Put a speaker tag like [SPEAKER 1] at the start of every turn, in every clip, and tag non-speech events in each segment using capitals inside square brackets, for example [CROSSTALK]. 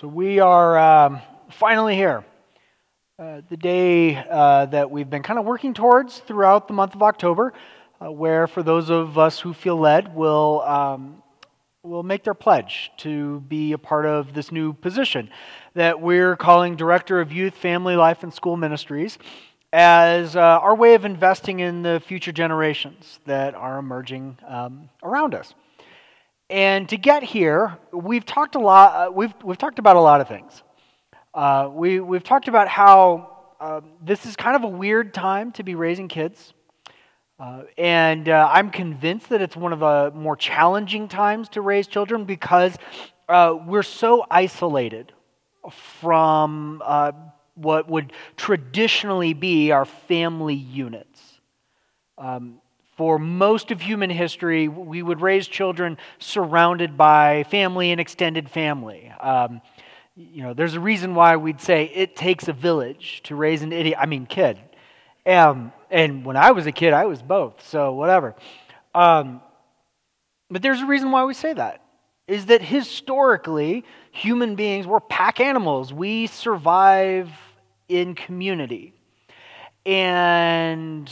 [SPEAKER 1] So we are um, finally here. Uh, the day uh, that we've been kind of working towards throughout the month of October, uh, where for those of us who feel led, will um, will make their pledge to be a part of this new position that we're calling Director of Youth, Family Life, and School Ministries as uh, our way of investing in the future generations that are emerging um, around us. And to get here, we've talked a lot. Uh, we've we've talked about a lot of things. Uh, we we've talked about how uh, this is kind of a weird time to be raising kids, uh, and uh, I'm convinced that it's one of the more challenging times to raise children because uh, we're so isolated from what would traditionally be our family units. Um, for most of human history, we would raise children surrounded by family and extended family. Um, you know, there's a reason why we'd say it takes a village to raise an idiot, I mean, kid. Um, and when I was a kid, I was both, so whatever. Um, but there's a reason why we say that is that historically, human beings were pack animals. We survive in community. And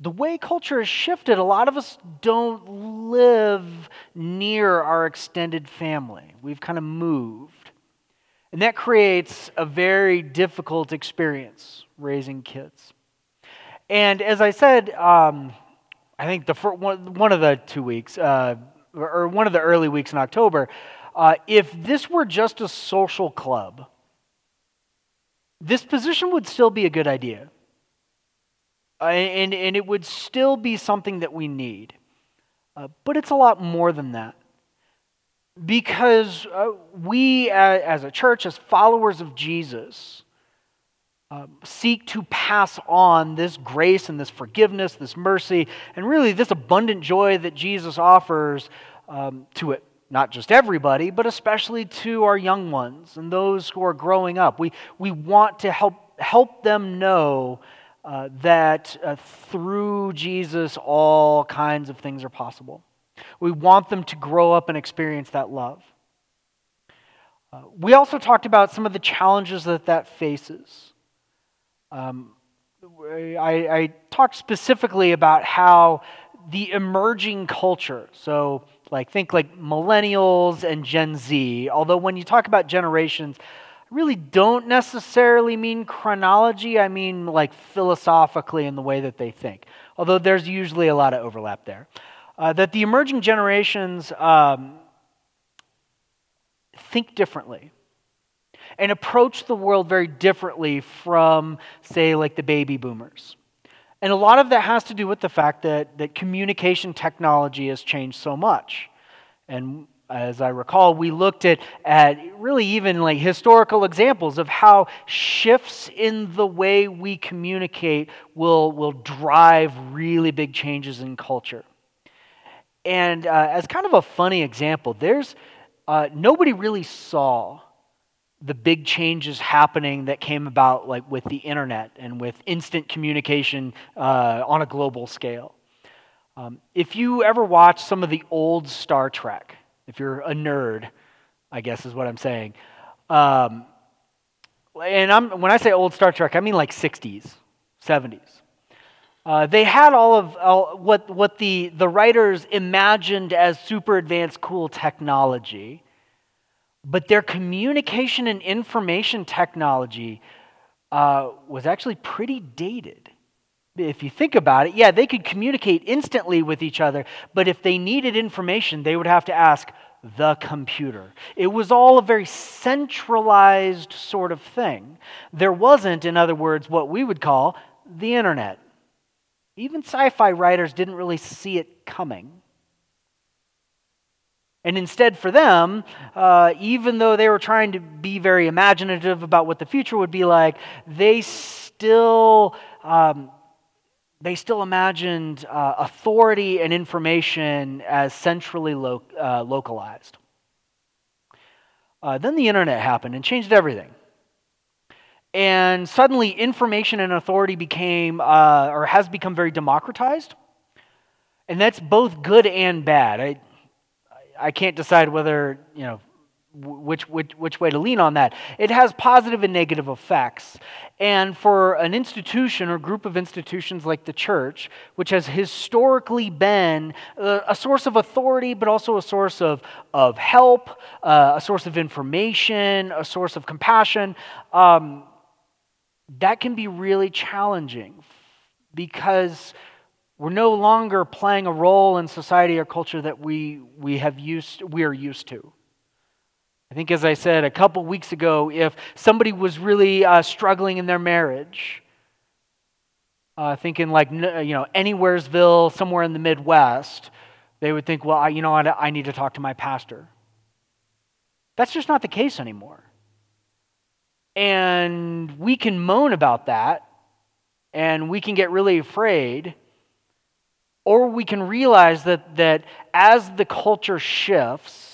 [SPEAKER 1] the way culture has shifted, a lot of us don't live near our extended family. We've kind of moved. And that creates a very difficult experience raising kids. And as I said, um, I think the first, one, one of the two weeks, uh, or one of the early weeks in October, uh, if this were just a social club, this position would still be a good idea uh, and, and it would still be something that we need. Uh, but it's a lot more than that. Because uh, we, as a church, as followers of Jesus, um, seek to pass on this grace and this forgiveness, this mercy, and really this abundant joy that Jesus offers um, to it. Not just everybody, but especially to our young ones and those who are growing up. We, we want to help, help them know uh, that uh, through Jesus, all kinds of things are possible. We want them to grow up and experience that love. Uh, we also talked about some of the challenges that that faces. Um, I, I talked specifically about how the emerging culture, so like think like millennials and Gen Z, although when you talk about generations, really don't necessarily mean chronology, I mean like philosophically in the way that they think, although there's usually a lot of overlap there. Uh, that the emerging generations um, think differently and approach the world very differently from, say, like the baby boomers. And a lot of that has to do with the fact that, that communication technology has changed so much. And as I recall, we looked at, at really even like historical examples of how shifts in the way we communicate will, will drive really big changes in culture. And uh, as kind of a funny example, there's uh, nobody really saw the big changes happening that came about like with the internet and with instant communication uh, on a global scale. Um, if you ever watch some of the old Star Trek, if you're a nerd, I guess is what I'm saying. Um, and I'm, when I say old Star Trek, I mean like 60s, 70s. Uh, they had all of all, what, what the, the writers imagined as super advanced, cool technology, but their communication and information technology uh, was actually pretty dated if you think about it, yeah, they could communicate instantly with each other, but if they needed information, they would have to ask the computer. It was all a very centralized sort of thing. There wasn't, in other words, what we would call the internet. Even sci fi writers didn't really see it coming. And instead, for them, uh, even though they were trying to be very imaginative about what the future would be like, they still um, they still imagined uh, authority and information as centrally lo- uh, localized. Uh, then the internet happened and changed everything. And suddenly, information and authority became, uh, or has become, very democratized. And that's both good and bad. I, I can't decide whether, you know, which, which, which way to lean on that. It has positive and negative effects. And for an institution or group of institutions like the church, which has historically been a, a source of authority, but also a source of, of help, uh, a source of information, a source of compassion, um, that can be really challenging because we're no longer playing a role in society or culture that we, we have used we are used to. I think, as I said a couple weeks ago, if somebody was really uh, struggling in their marriage, uh, thinking like, you know, Anywheresville, somewhere in the Midwest, they would think, well, I, you know I need to talk to my pastor. That's just not the case anymore. And we can moan about that, and we can get really afraid, or we can realize that, that as the culture shifts,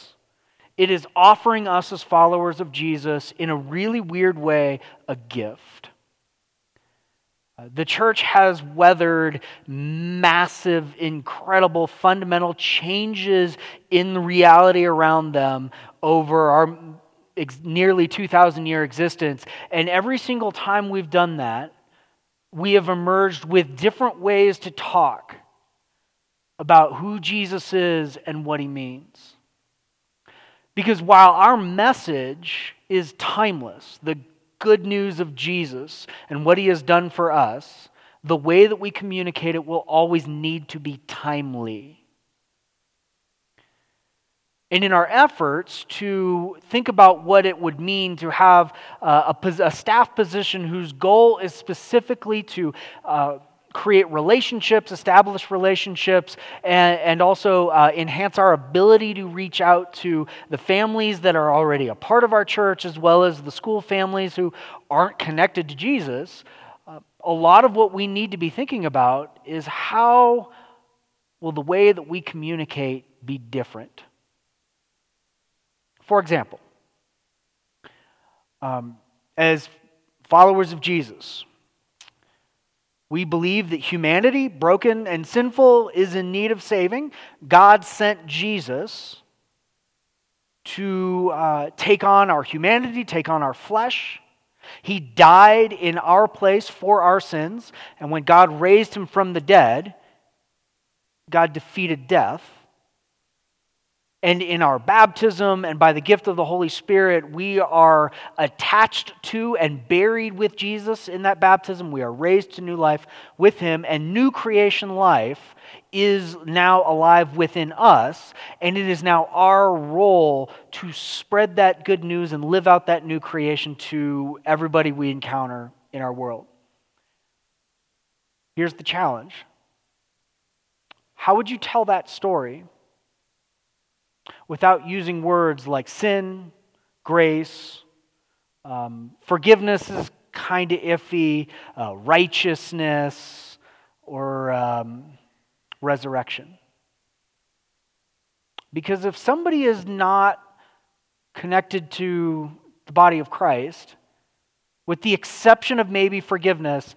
[SPEAKER 1] it is offering us as followers of Jesus, in a really weird way, a gift. Uh, the church has weathered massive, incredible, fundamental changes in the reality around them over our ex- nearly 2,000 year existence. And every single time we've done that, we have emerged with different ways to talk about who Jesus is and what he means. Because while our message is timeless, the good news of Jesus and what he has done for us, the way that we communicate it will always need to be timely. And in our efforts to think about what it would mean to have uh, a, a, staff position whose goal is specifically to uh, create relationships, establish relationships, and, and also uh, enhance our ability to reach out to the families that are already a part of our church, as well as the school families who aren't connected to Jesus. Uh, a lot of what we need to be thinking about is how will the way that we communicate be different? For example, um, as followers of Jesus, we believe that humanity, broken and sinful, is in need of saving. God sent Jesus to uh, take on our humanity, take on our flesh. He died in our place for our sins. And when God raised him from the dead, God defeated death. And in our baptism and by the gift of the Holy Spirit, we are attached to and buried with Jesus in that baptism. We are raised to new life with Him, and new creation life is now alive within us. And it is now our role to spread that good news and live out that new creation to everybody we encounter in our world. Here's the challenge How would you tell that story? Without using words like sin, grace, um, forgiveness is kind of iffy, uh, righteousness, or um, resurrection. Because if somebody is not connected to the body of Christ, with the exception of maybe forgiveness,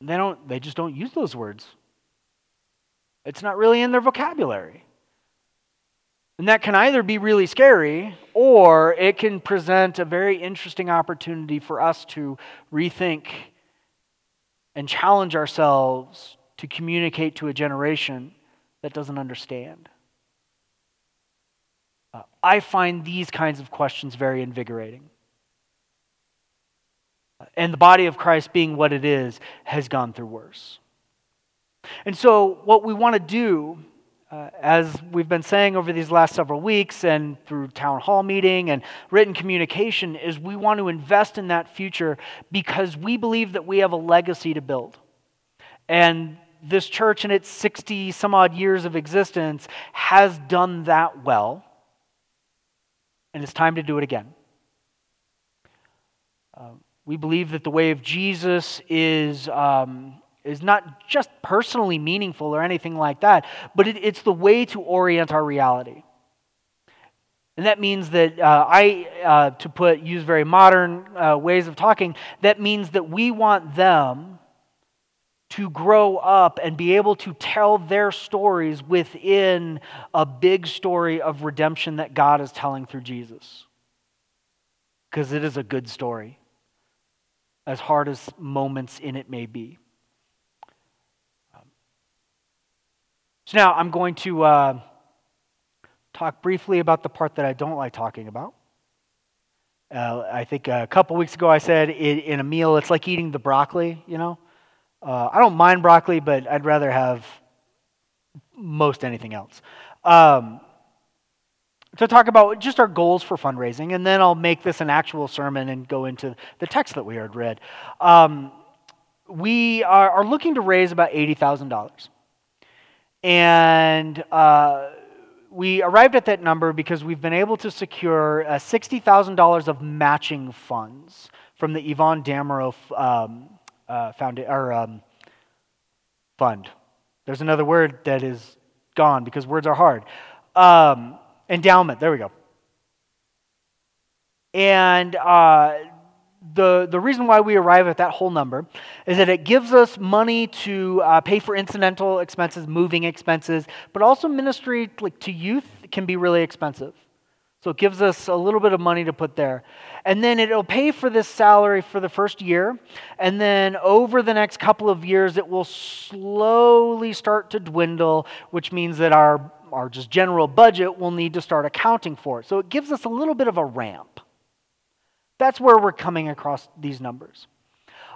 [SPEAKER 1] they don't they just don't use those words. It's not really in their vocabulary. And that can either be really scary or it can present a very interesting opportunity for us to rethink and challenge ourselves to communicate to a generation that doesn't understand. Uh, I find these kinds of questions very invigorating. And the body of Christ, being what it is, has gone through worse. And so, what we want to do uh, as we've been saying over these last several weeks and through town hall meeting and written communication, is we want to invest in that future because we believe that we have a legacy to build. And this church, in its 60 some odd years of existence, has done that well. And it's time to do it again. Uh, we believe that the way of Jesus is. Um, is not just personally meaningful or anything like that, but it, it's the way to orient our reality. And that means that uh, I, uh, to put use very modern uh, ways of talking, that means that we want them to grow up and be able to tell their stories within a big story of redemption that God is telling through Jesus. Because it is a good story, as hard as moments in it may be. So now I'm going to uh, talk briefly about the part that I don't like talking about. Uh, I think a couple weeks ago I said in a meal it's like eating the broccoli, you know? Uh, I don't mind broccoli, but I'd rather have most anything else. Um, to talk about just our goals for fundraising, and then I'll make this an actual sermon and go into the text that we heard read. Um, we are, are, looking to raise about $80,000. And uh, we arrived at that number because we've been able to secure uh, $60,000 of matching funds from the Yvonne Damerow um, uh, found or um, fund. There's another word that is gone because words are hard. Um, endowment. There we go. And uh, the, the reason why we arrive at that whole number is that it gives us money to uh, pay for incidental expenses, moving expenses, but also ministry like, to youth can be really expensive. So it gives us a little bit of money to put there. And then it'll pay for this salary for the first year. And then over the next couple of years, it will slowly start to dwindle, which means that our, our just general budget will need to start accounting for it. So it gives us a little bit of a ramp. That's where we're coming across these numbers.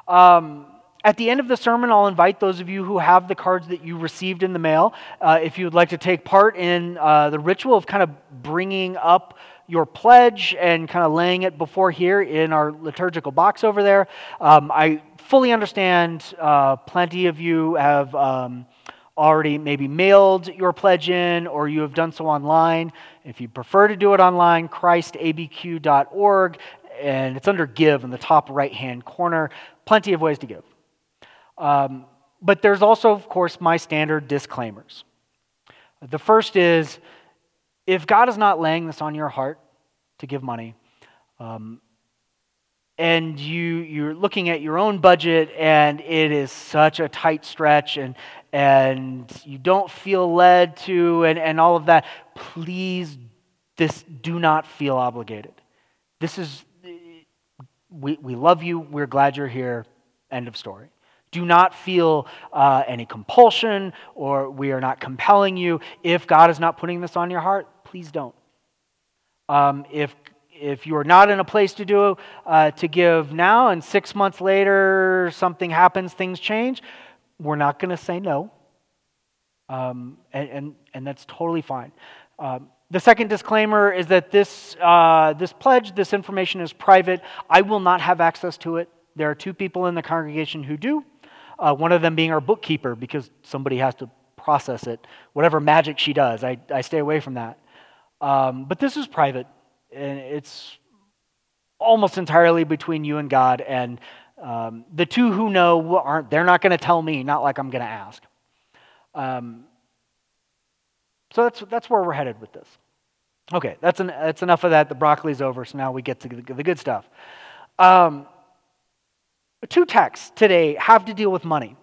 [SPEAKER 1] Um, at the end of the sermon, I'll invite those of you who have the cards that you received in the mail, uh, if you would like to take part in uh, the ritual of kind of bringing up your pledge and kind of laying it before here in our liturgical box over there. Um, I fully understand uh, plenty of you have um, already maybe mailed your pledge in or you have done so online. If you prefer to do it online, christabq.org, and it's under Give in the top right hand corner. Plenty of ways to give. Um, but there's also, of course, my standard disclaimers. The first is if God is not laying this on your heart to give money, um, and you, you're looking at your own budget and it is such a tight stretch and, and you don't feel led to and, and all of that, please this, do not feel obligated. This is, we, we love you, we're glad you're here, end of story. Do not feel uh, any compulsion or we are not compelling you. If God is not putting this on your heart, please don't. Um, if if you are not in a place to do uh, to give now and six months later something happens things change we're not going to say no um, and, and, and, that's totally fine um, the second disclaimer is that this, uh, this pledge this information is private i will not have access to it there are two people in the congregation who do uh, one of them being our bookkeeper because somebody has to process it. Whatever magic she does, I, I stay away from that. Um, but this is private, and it's almost entirely between you and God. And um, the two who know aren't, they're not going to tell me, not like I'm going to ask. Um, so that's, that's where we're headed with this. Okay, that's, an, that's enough of that. The broccoli's over, so now we get to the, the good stuff. Um, two texts today have to deal with money.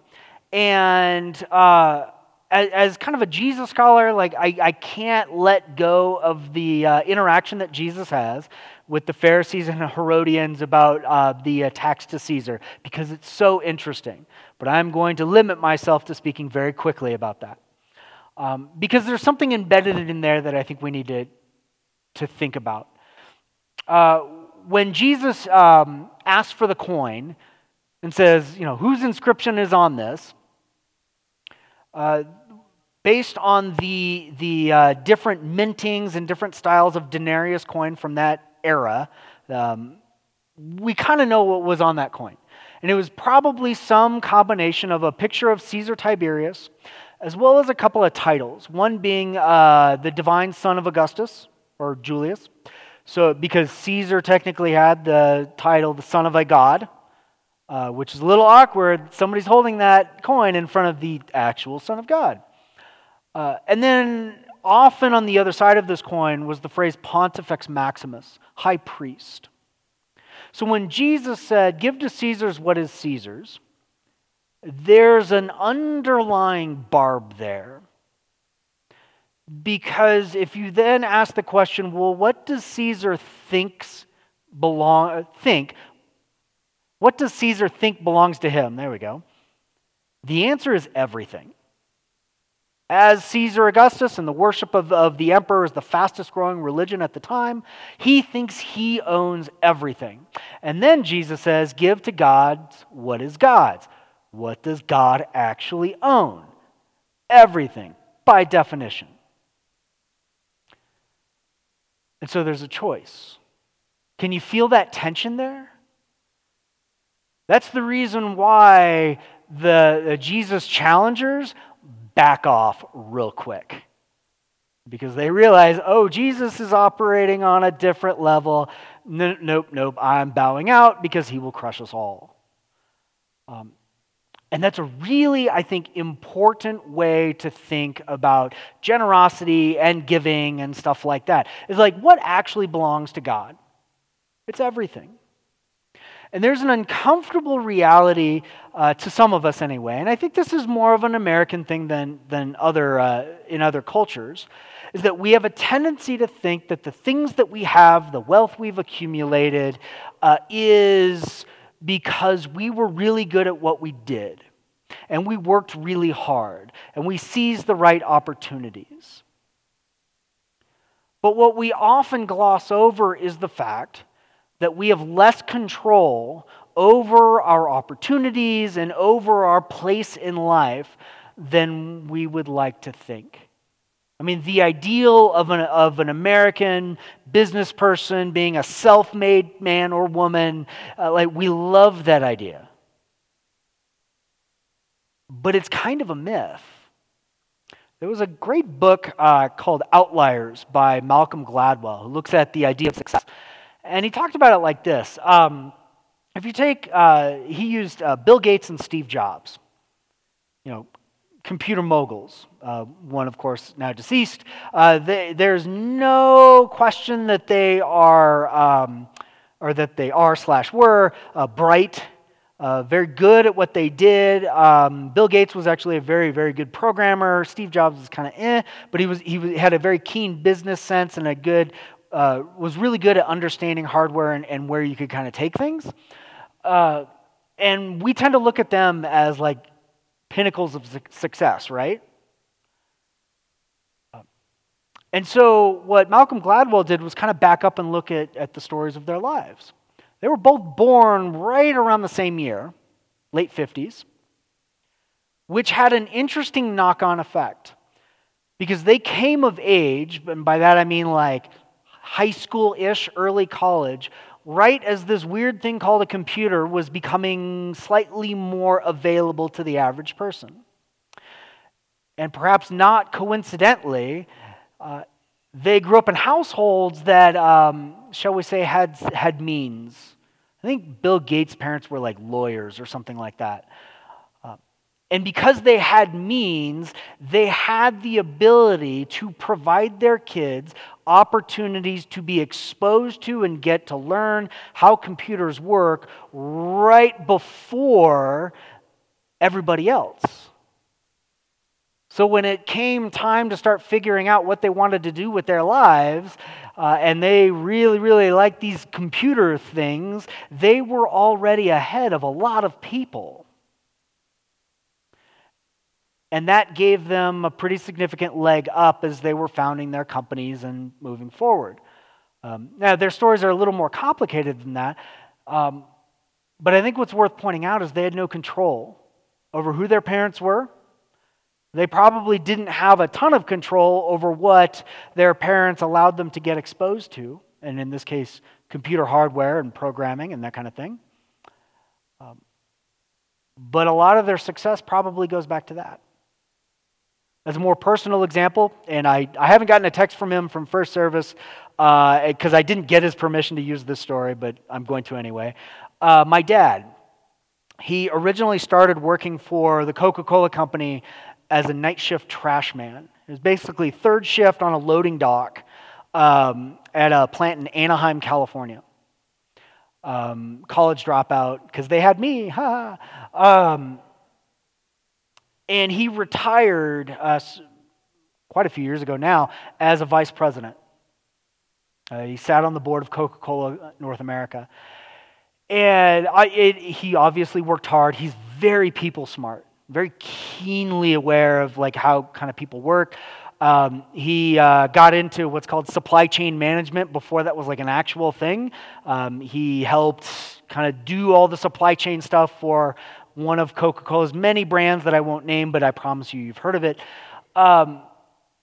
[SPEAKER 1] And uh, as, as, kind of a Jesus scholar, like I, I can't let go of the uh, interaction that Jesus has with the Pharisees and the Herodians about uh, the attacks to Caesar because it's so interesting. But I'm going to limit myself to speaking very quickly about that. Um, because there's something embedded in there that I think we need to, to think about. Uh, when Jesus um, asked for the coin, and says, you know, whose inscription is on this? Uh, based on the, the uh, different mintings and different styles of denarius coin from that era, um, we kind of know what was on that coin. And it was probably some combination of a picture of Caesar Tiberius, as well as a couple of titles. One being uh, the divine son of Augustus, or Julius. So, because Caesar technically had the title the son of a god, uh, which is a little awkward. Somebody's holding that coin in front of the actual Son of God. Uh, and then, often on the other side of this coin was the phrase Pontifex Maximus, high priest. So when Jesus said, Give to Caesar's what is Caesar's, there's an underlying barb there. Because if you then ask the question, well, what does Caesar thinks belong think? What does Caesar think belongs to him? There we go. The answer is everything. As Caesar Augustus and the worship of, of the emperor is the fastest growing religion at the time, he thinks he owns everything. And then Jesus says, Give to God what is God's. What does God actually own? Everything, by definition. And so there's a choice. Can you feel that tension there? That's the reason why the, the Jesus challengers back off real quick. Because they realize, oh, Jesus is operating on a different level. No, nope, nope, I'm bowing out because he will crush us all. Um, and that's a really, I think, important way to think about generosity and giving and stuff like that. Is like what actually belongs to God? It's everything. And there's an uncomfortable reality uh, to some of us anyway, and I think this is more of an American thing than, than other, uh, in other cultures, is that we have a tendency to think that the things that we have, the wealth we've accumulated, uh, is because we were really good at what we did. And we worked really hard. And we seized the right opportunities. But what we often gloss over is the fact that we have less control over our opportunities and over our place in life than we would like to think. I mean, the ideal of an, of an American business person being a self made man or woman, uh, like, we love that idea. But it's kind of a myth. There was a great book uh, called Outliers by Malcolm Gladwell who looks at the idea of success. And he talked about it like this um, If you take, uh, he used uh, Bill Gates and Steve Jobs, you know, computer moguls, uh, one, of course, now deceased, uh, they, there's no question that they are, um, or that they are slash were, uh, bright, uh, very good at what they did. Um, Bill Gates was actually a very, very good programmer. Steve Jobs was kind of eh, but he was he had a very keen business sense and a good uh, was really good at understanding hardware and, and where you could kind of take things. Uh, and we tend to look at them as like pinnacles of success, right? Um, and so, what Malcolm Gladwell did was kind of back up and look at, at the stories of their lives. They were both born right around the same year, late 50s, which had an interesting knock on effect because they came of age, and by that I mean like high school ish, early college, right as this weird thing called a computer was becoming slightly more available to the average person. And perhaps not coincidentally, uh, they grew up in households that, um, shall we say, had, had means. I think Bill Gates' parents were like lawyers or something like that. And because they had means, they had the ability to provide their kids opportunities to be exposed to and get to learn how computers work right before everybody else. So when it came time to start figuring out what they wanted to do with their lives, uh, and they really, really liked these computer things, they were already ahead of a lot of people. And that gave them a pretty significant leg up as they were founding their companies and moving forward. Um, now, their stories are a little more complicated than that. Um, but I think what's worth pointing out is they had no control over who their parents were. They probably didn't have a ton of control over what their parents allowed them to get exposed to, and in this case, computer hardware and programming and that kind of thing. Um, but a lot of their success probably goes back to that. As a more personal example, and I, I haven't gotten a text from him from first service because uh, I didn't get his permission to use this story, but I'm going to anyway. Uh, my dad, he originally started working for the Coca Cola Company as a night shift trash man. It was basically third shift on a loading dock um, at a plant in Anaheim, California. Um, college dropout, because they had me. Ha. Um, and he retired uh, quite a few years ago now as a vice president. Uh, he sat on the board of Coca Cola North America. And I, it, he obviously worked hard. He's very people smart, very keenly aware of like how kind of people work. Um, he uh, got into what's called supply chain management before that was like an actual thing. Um, he helped kind of do all the supply chain stuff for one of Coca Cola's many brands that I won't name, but I promise you, you've heard of it. Um,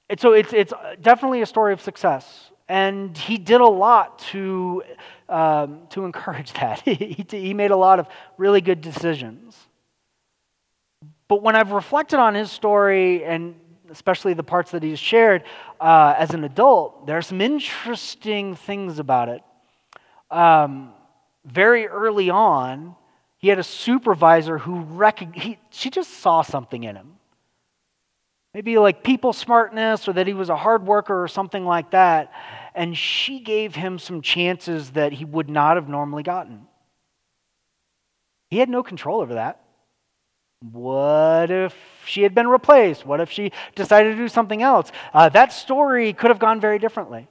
[SPEAKER 1] and so it's, it's definitely a story of success. And he did a lot to, um, to encourage [LAUGHS] that. he, he made a lot of really good decisions. But when I've reflected on his story, and especially the parts that he's shared uh, as an adult, there are some interesting things about it. Um, very early on, he had a supervisor who rec- he, she just saw something in him. Maybe like people smartness or that he was a hard worker or something like that. And she gave him some chances that he would not have normally gotten. He had no control over that. What if she had been replaced? What if she decided to do something else? Uh, that story could have gone very differently.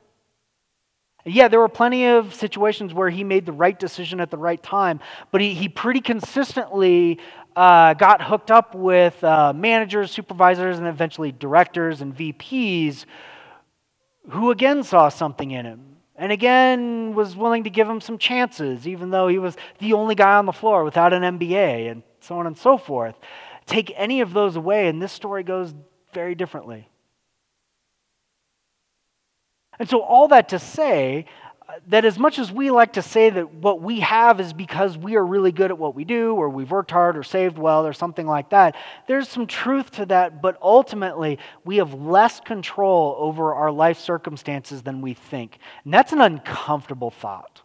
[SPEAKER 1] Yeah, there were plenty of situations where he made the right decision at the right time, but he, he pretty consistently uh, got hooked up with uh, managers, supervisors, and eventually directors and VPs who again saw something in him and again was willing to give him some chances, even though he was the only guy on the floor without an MBA and so on and so forth. Take any of those away, and this story goes very differently. And so, all that to say uh, that as much as we like to say that what we have is because we are really good at what we do, or we've worked hard, or saved well, or something like that, there's some truth to that, but ultimately, we have less control over our life circumstances than we think. And that's an uncomfortable thought.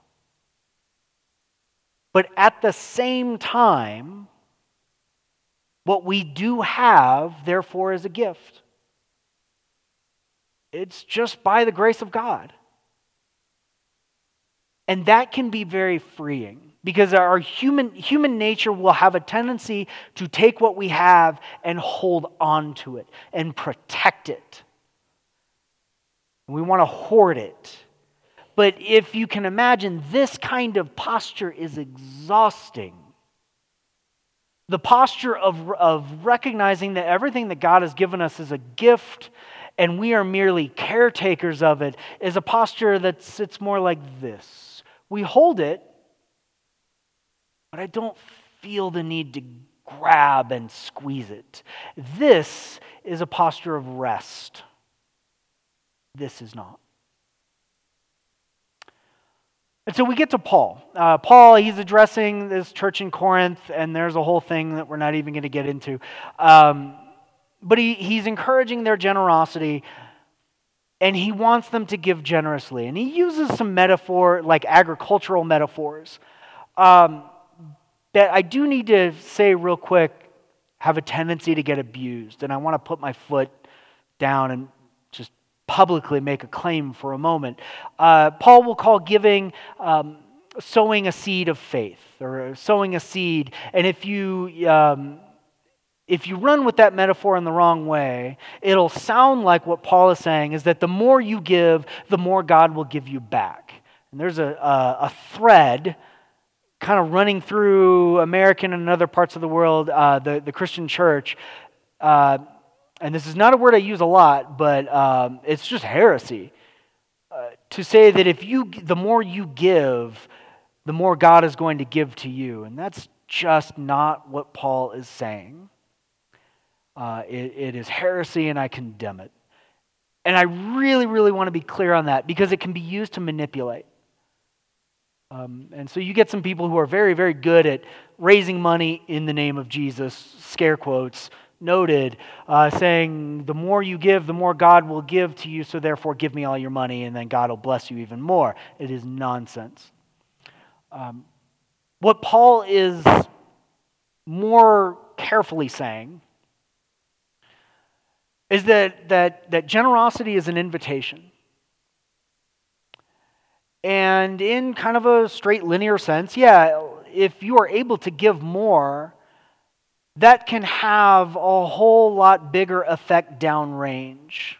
[SPEAKER 1] But at the same time, what we do have, therefore, is a gift. It's just by the grace of God. And that can be very freeing because our human, human nature will have a tendency to take what we have and hold on to it and protect it. We want to hoard it. But if you can imagine, this kind of posture is exhausting. The posture of, of recognizing that everything that God has given us is a gift and we are merely caretakers of it is a posture that sits more like this. We hold it, but I don't feel the need to grab and squeeze it. This is a posture of rest. This is not. And so we get to Paul. Uh, Paul, he's addressing this church in Corinth, and there's a whole thing that we're not even going to get into. Um, but he, he's encouraging their generosity and he wants them to give generously. And he uses some metaphor, like agricultural metaphors, um, that I do need to say real quick have a tendency to get abused. And I want to put my foot down and just publicly make a claim for a moment. Uh, Paul will call giving. Um, sowing a seed of faith or sowing a seed. And if you um, if you run with that metaphor in the wrong way, it'll sound like what Paul is saying is that the more you give, the more God will give you back. And there's a, a, a thread kind of running through American and other parts of the world, uh, the, the Christian church. Uh, and this is not a word I use a lot, but um, it's just heresy. Uh, to say that if you, the more you give, the more God is going to give to you. And that's just not what Paul is saying. Uh, it, it is heresy and I condemn it. And I really, really want to be clear on that because it can be used to manipulate. Um, and so you get some people who are very, very good at raising money in the name of Jesus, scare quotes, noted, uh, saying, The more you give, the more God will give to you, so therefore give me all your money, and then God will bless you even more. It is nonsense. Um, what Paul is more carefully saying is that, that, that generosity is an invitation. And in kind of a straight linear sense, yeah, if you are able to give more, that can have a whole lot bigger effect downrange.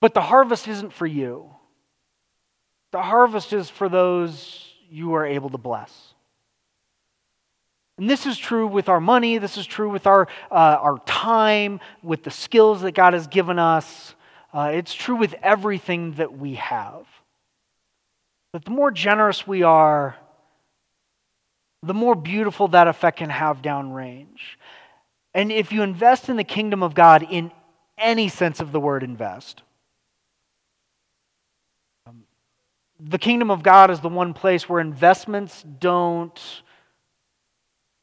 [SPEAKER 1] But the harvest isn't for you. The harvest is for those you are able to bless. And this is true with our money, this is true with our, uh, our time, with the skills that God has given us. Uh, it's true with everything that we have. That the more generous we are, the more beautiful that effect can have downrange. And if you invest in the kingdom of God in any sense of the word invest, um, the kingdom of God is the one place where investments don't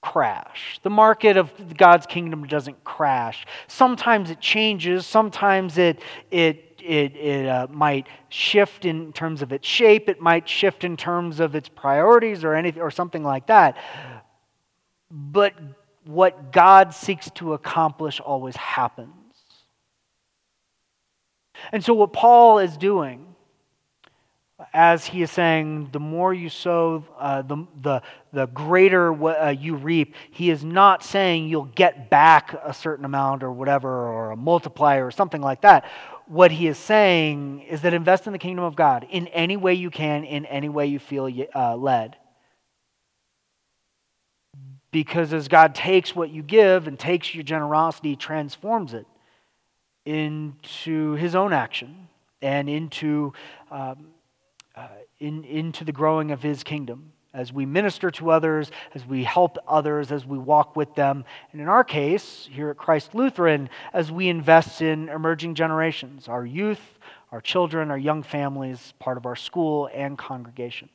[SPEAKER 1] crash. The market of God's kingdom doesn't crash. Sometimes it changes, sometimes it, it it, it uh, might shift in terms of its shape, it might shift in terms of its priorities or anything or something like that. But what God seeks to accomplish always happens. And so, what Paul is doing, as he is saying, the more you sow, uh, the, the, the greater uh, you reap, he is not saying you'll get back a certain amount or whatever, or a multiplier or something like that what he is saying is that invest in the kingdom of God in any way you can, in any way you feel uh, led. Because as God takes what you give and takes your generosity, transforms it into his own action and into, um, in, into the growing of his kingdom as we minister to others, as we help others, as we walk with them. And in our case, here at Christ Lutheran, as we invest in emerging generations, our youth, our children, our young families, part of our school and congregation.